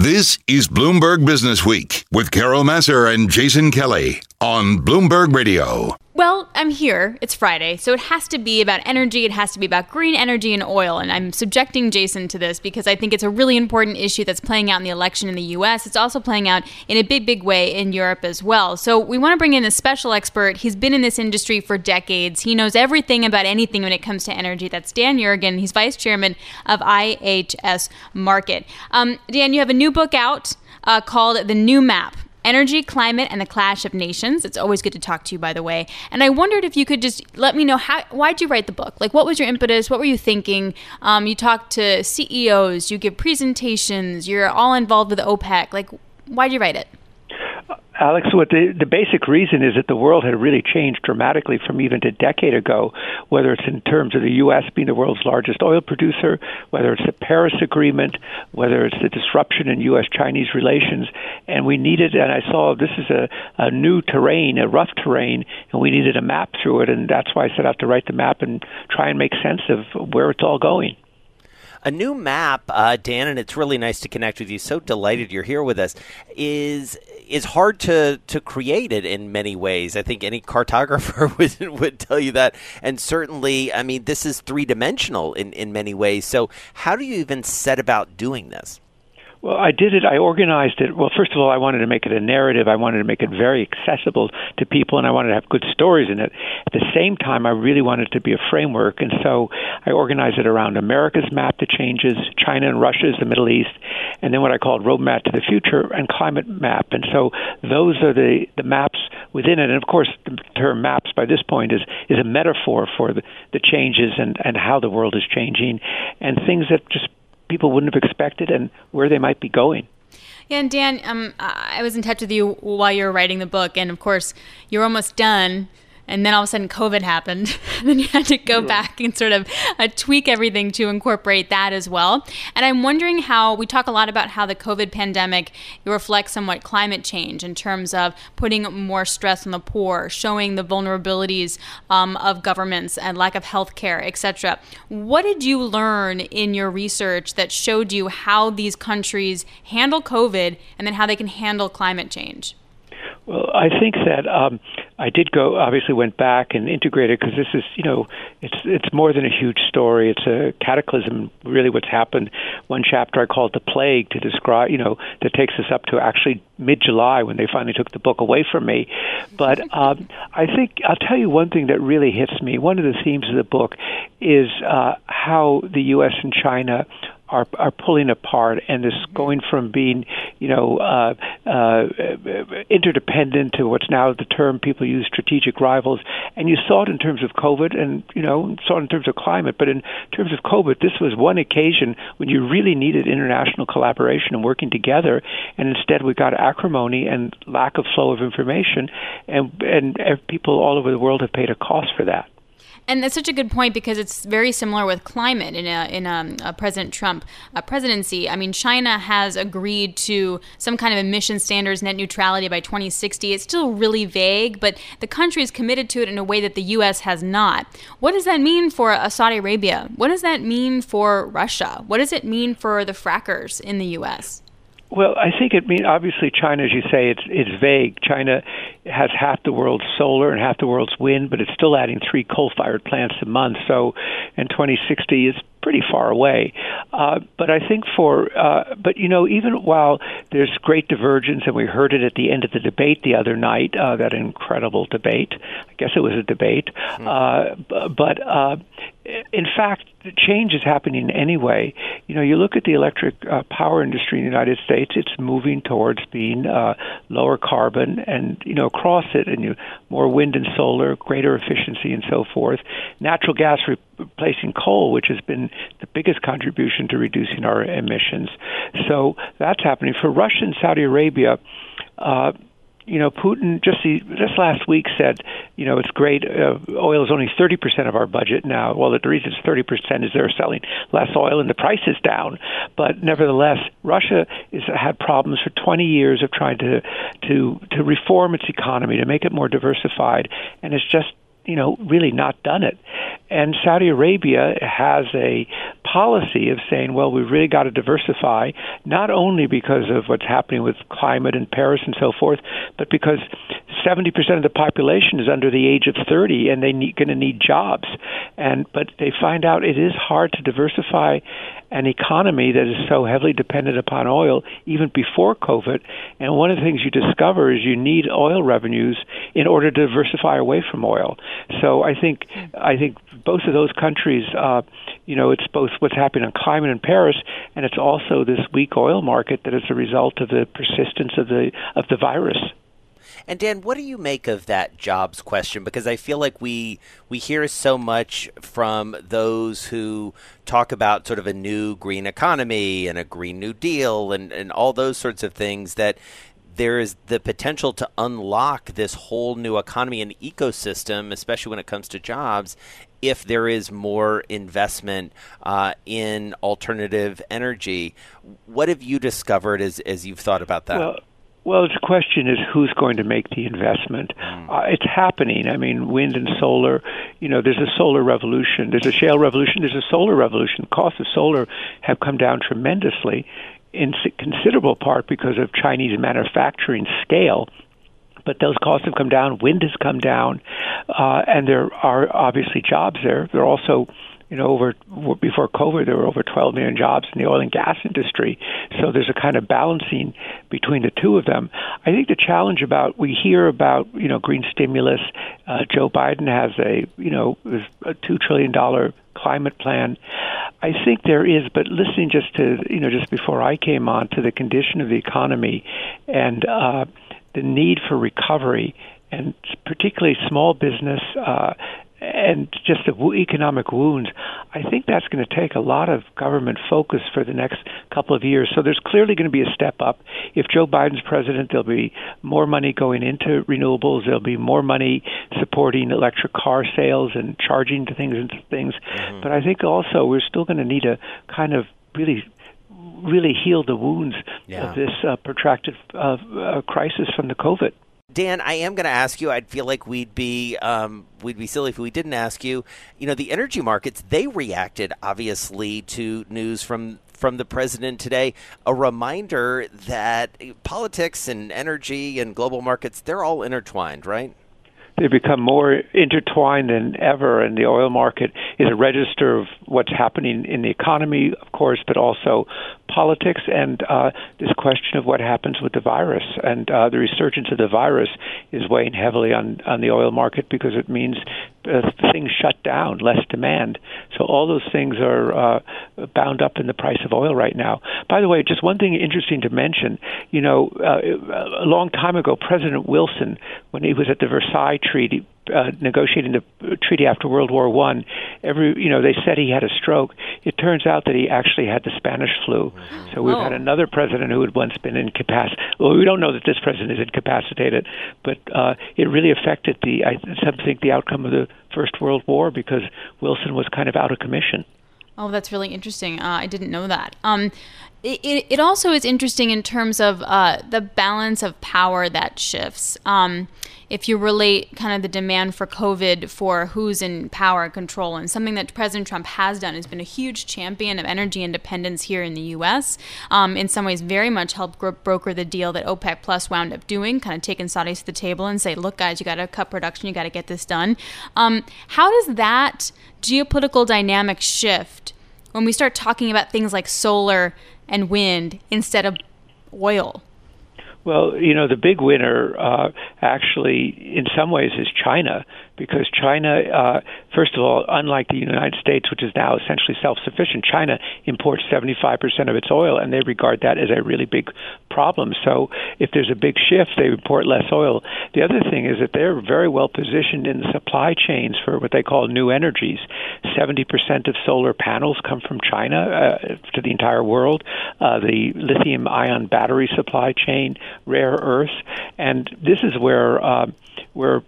This is Bloomberg Business Week with Carol Massar and Jason Kelly on Bloomberg Radio. Well, I'm here. It's Friday, so it has to be about energy. It has to be about green energy and oil. And I'm subjecting Jason to this because I think it's a really important issue that's playing out in the election in the US. It's also playing out in a big, big way in Europe as well. So we want to bring in a special expert. He's been in this industry for decades. He knows everything about anything when it comes to energy. That's Dan Yergin. He's vice chairman of IHS Markit. Um, Dan, you have a new book out uh, called The New Map Energy, Climate, and the Clash of Nations. It's always good to talk to you, by the way. And I wondered if you could just let me know how, why'd you write the book? Like, what was your impetus? What were you thinking? Um, you talk to CEOs, you give presentations, you're all involved with OPEC. Like, why'd you write it? Alix, what the, the basic reason is that the world had really changed dramatically from even a decade ago, whether it's in terms of the U.S. being the world's largest oil producer, whether it's the Paris Agreement, whether it's the disruption in U.S. Chinese relations. And we needed, and I saw this is a, a new terrain, a rough terrain, and we needed a map through it. And that's why I set out to write the map and try and make sense of where it's all going a new map, uh, Dan, and it's really nice to connect with you. So delighted you're here with us. Is is hard to to create it in many ways. I think any cartographer would would tell you that, and certainly, I mean, this is three dimensional in in many ways. So, how do you even set about doing this? Well, I did it. I organized it. Well, first of all, I wanted to make it a narrative. I wanted to make it very accessible to people, and I wanted to have good stories in it. At the same time, I really wanted it to be a framework, and so I organized it around America's map that changes, China and Russia's, the Middle East, and then what I called Roadmap to the Future and Climate Map. And so those are the, the maps within it. And of course, the term maps by this point is, is a metaphor for the, the changes and, and how the world is changing and things that just people wouldn't have expected and where they might be going. Yeah, and Dan, um, I was in touch with you while you were writing the book, and of course, you're almost done and then all of a sudden COVID happened. and then you had to go back and sort of uh, tweak everything to incorporate that as well. And I'm wondering how we talk a lot about how the COVID pandemic reflects somewhat climate change in terms of putting more stress on the poor, showing the vulnerabilities um, of governments and lack of health care, etc. What did you learn in your research that showed you how these countries handle COVID and then how they can handle climate change? Well, I think that um, I did go. Obviously, went back and integrated because this is, you know, it's it's more than a huge story. It's a cataclysm. Really, what's happened. One chapter I call it the plague to describe, you know, that takes us up to actually mid-July when they finally took the book away from me. But um, I think I'll tell you one thing that really hits me. One of the themes of the book is uh, how the U.S. and China are are pulling apart, and this going from being, you know, uh, uh, interdependent to what's now the term people use, strategic rivals. And you saw it in terms of COVID, and you know, saw it in terms of climate. But in terms of COVID, this was one occasion when you really needed international collaboration and working together, and instead we got acrimony and lack of flow of information, and and people all over the world have paid a cost for that. And that's such a good point because it's very similar with climate in a, in a, a President Trump uh, presidency. I mean, China has agreed to some kind of emission standards, net neutrality by 2060. It's still really vague, but the country is committed to it in a way that the U.S. has not. What does that mean for uh, Saudi Arabia? What does that mean for Russia? What does it mean for the frackers in the U.S.? Well, I think it means obviously China, as you say, it's it's vague. China has half the world's solar and half the world's wind, but it's still adding three coal-fired plants a month. So, in 2060 is pretty far away. Uh, but I think for, uh, but you know, even while there's great divergence, and we heard it at the end of the debate the other night, uh, that incredible debate. I guess it was a debate, mm. but uh, in fact, the change is happening anyway. You know, you look at the electric uh, power industry in the United States; it's moving towards being uh, lower carbon, and you know, across it, and you more wind and solar, greater efficiency, and so forth. Natural gas replacing coal, which has been the biggest contribution to reducing our emissions. So that's happening for Russia and Saudi Arabia. Uh, you know, Putin just the, just last week said, you know, it's great. Uh, oil is only 30% of our budget now. Well, the reason it's 30% is they're selling less oil and the price is down. But nevertheless, Russia has had problems for 20 years of trying to to to reform its economy to make it more diversified, and it's just you know, really not done it. And Saudi Arabia has a policy of saying, well, we've really got to diversify, not only because of what's happening with climate and Paris and so forth, but because 70% of the population is under the age of 30 and they're going to need jobs. And but they find out it is hard to diversify an economy that is so heavily dependent upon oil even before COVID. And one of the things you discover is you need oil revenues in order to diversify away from oil. So I think I think both of those countries, uh, you know, it's both what's happening on climate in Paris, and it's also this weak oil market that is a result of the persistence of the of the virus. And Dan, what do you make of that jobs question? Because I feel like we we hear so much from those who talk about sort of a new green economy and a green new deal and, and all those sorts of things that there is the potential to unlock this whole new economy and ecosystem, especially when it comes to jobs, if there is more investment uh, in alternative energy. What have you discovered as, as you've thought about that? Well, well, the question is who's going to make the investment. Mm. Uh, it's happening. I mean, wind and solar. You know, there's a solar revolution. There's a shale revolution. There's a solar revolution. Costs of solar have come down tremendously, in considerable part because of Chinese manufacturing scale but those costs have come down. Wind has come down, uh, and there are obviously jobs there. There are also you know, over before COVID, there were over 12 million jobs in the oil and gas industry. So there's a kind of balancing between the two of them. I think the challenge about we hear about you know green stimulus. Uh, Joe Biden has a you know a two trillion dollar climate plan. I think there is, but listening just to you know just before I came on to the condition of the economy and uh, the need for recovery and particularly small business uh, and just the economic wounds, I think that's going to take a lot of government focus for the next couple of years. So there's clearly going to be a step up. If Joe Biden's president, there'll be more money going into renewables. There'll be more money supporting electric car sales and charging to things and things. Mm-hmm. But I think also we're still going to need to kind of really really heal the wounds yeah. of this uh, protracted uh, uh, crisis from the COVID. Dan, I am going to ask you. I'd feel like we'd be um, we'd be silly if we didn't ask you. You know, the energy markets they reacted obviously to news from from the president today. A reminder that politics and energy and global markets they're all intertwined, right? They've become more intertwined than ever, and the oil market is a register of what's happening in the economy, of course, but also politics and uh, this question of what happens with the virus. And uh, the resurgence of the virus is weighing heavily on, on the oil market because it means uh, things shut down, less demand. So all those things are uh, bound up in the price of oil right now. By the way, just one thing interesting to mention. You know, uh, a long time ago, President Wilson, when he was at the Versailles Treaty, uh, negotiating the treaty after World War One, every you know they said he had a stroke. It turns out that he actually had the Spanish flu. So we've oh. had another president who had once been incapacitated. Well, we don't know that this president is incapacitated, but uh, it really affected the I think the outcome of the First World War because Wilson was kind of out of commission. Oh, that's really interesting. Uh, I didn't know that. Um, it, it also is interesting in terms of uh, the balance of power that shifts. Um, if you relate kind of the demand for COVID for who's in power and control, and something that President Trump has done has been a huge champion of energy independence here in the U.S. Um, in some ways, very much helped broker the deal that OPEC Plus wound up doing, kind of taking Saudis to the table and say, "Look, guys, you got to cut production, you got to get this done." Um, how does that geopolitical dynamic shift when we start talking about things like solar? And wind instead of oil? Well, you know, the big winner uh, actually, in some ways, is China because China, uh, first of all, unlike the United States, which is now essentially self sufficient, China imports 75% of its oil, and they regard that as a really big problem. So if there's a big shift, they import less oil. The other thing is that they're very well positioned in the supply chains for what they call new energies. 70% of solar panels come from China uh, to the entire world, uh, the lithium ion battery supply chain, rare earths, and this is where. Uh, where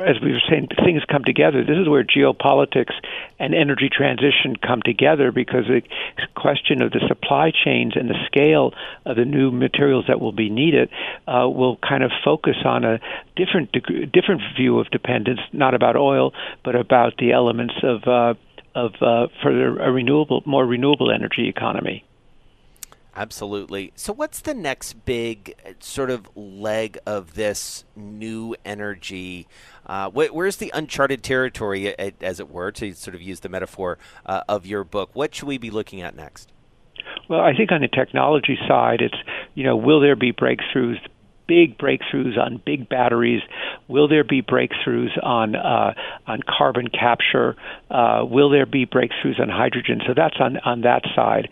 as we were saying, things come together. This is where geopolitics and energy transition come together because the question of the supply chains and the scale of the new materials that will be needed uh, will kind of focus on a different different view of dependence, not about oil, but about the elements of uh, of uh, for a renewable, more renewable energy economy. Absolutely. So, what's the next big uh, sort of leg of this new energy? Uh, where's the uncharted territory, as it were, to sort of use the metaphor uh, of your book? What should we be looking at next? Well, I think on the technology side, it's you know, will there be breakthroughs big breakthroughs on big batteries? Will there be breakthroughs on uh, on carbon capture? Uh, will there be breakthroughs on hydrogen? So that's on on that side.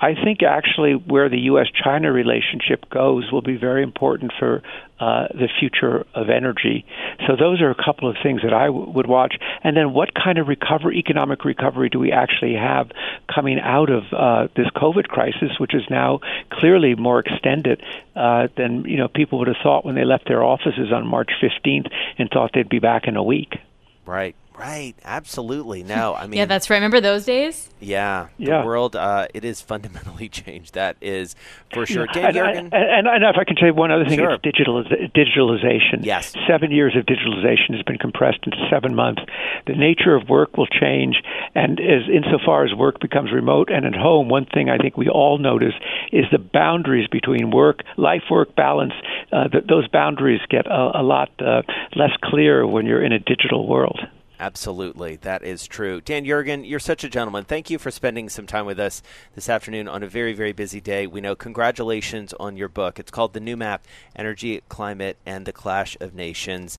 I think actually where the U.S.-China relationship goes will be very important for uh, the future of energy. So those are a couple of things that I w- would watch. And then what kind of recovery, economic recovery, do we actually have coming out of uh, this COVID crisis, which is now clearly more extended uh, than you know people would have thought when they left their offices on March 15th and thought they'd be back in a week. Right. Right, absolutely. No, I mean, yeah, that's right. Remember those days? Yeah, the world uh, it is fundamentally changed. That is for sure. Yeah. And, and, and, and, if I can say one other thing, sure. it's digital, digitalization. Yes, seven years of digitalization has been compressed into seven months. The nature of work will change, and as insofar as work becomes remote and at home, one thing I think we all notice is the boundaries between work, life, work balance. Uh, th- those boundaries get a, a lot uh, less clear when you're in a digital world. Absolutely. That is true. Dan Yergin, you're such a gentleman. Thank you for spending some time with us this afternoon on a very, very busy day. We know congratulations on your book. It's called The New Map Energy, Climate, and the Clash of Nations.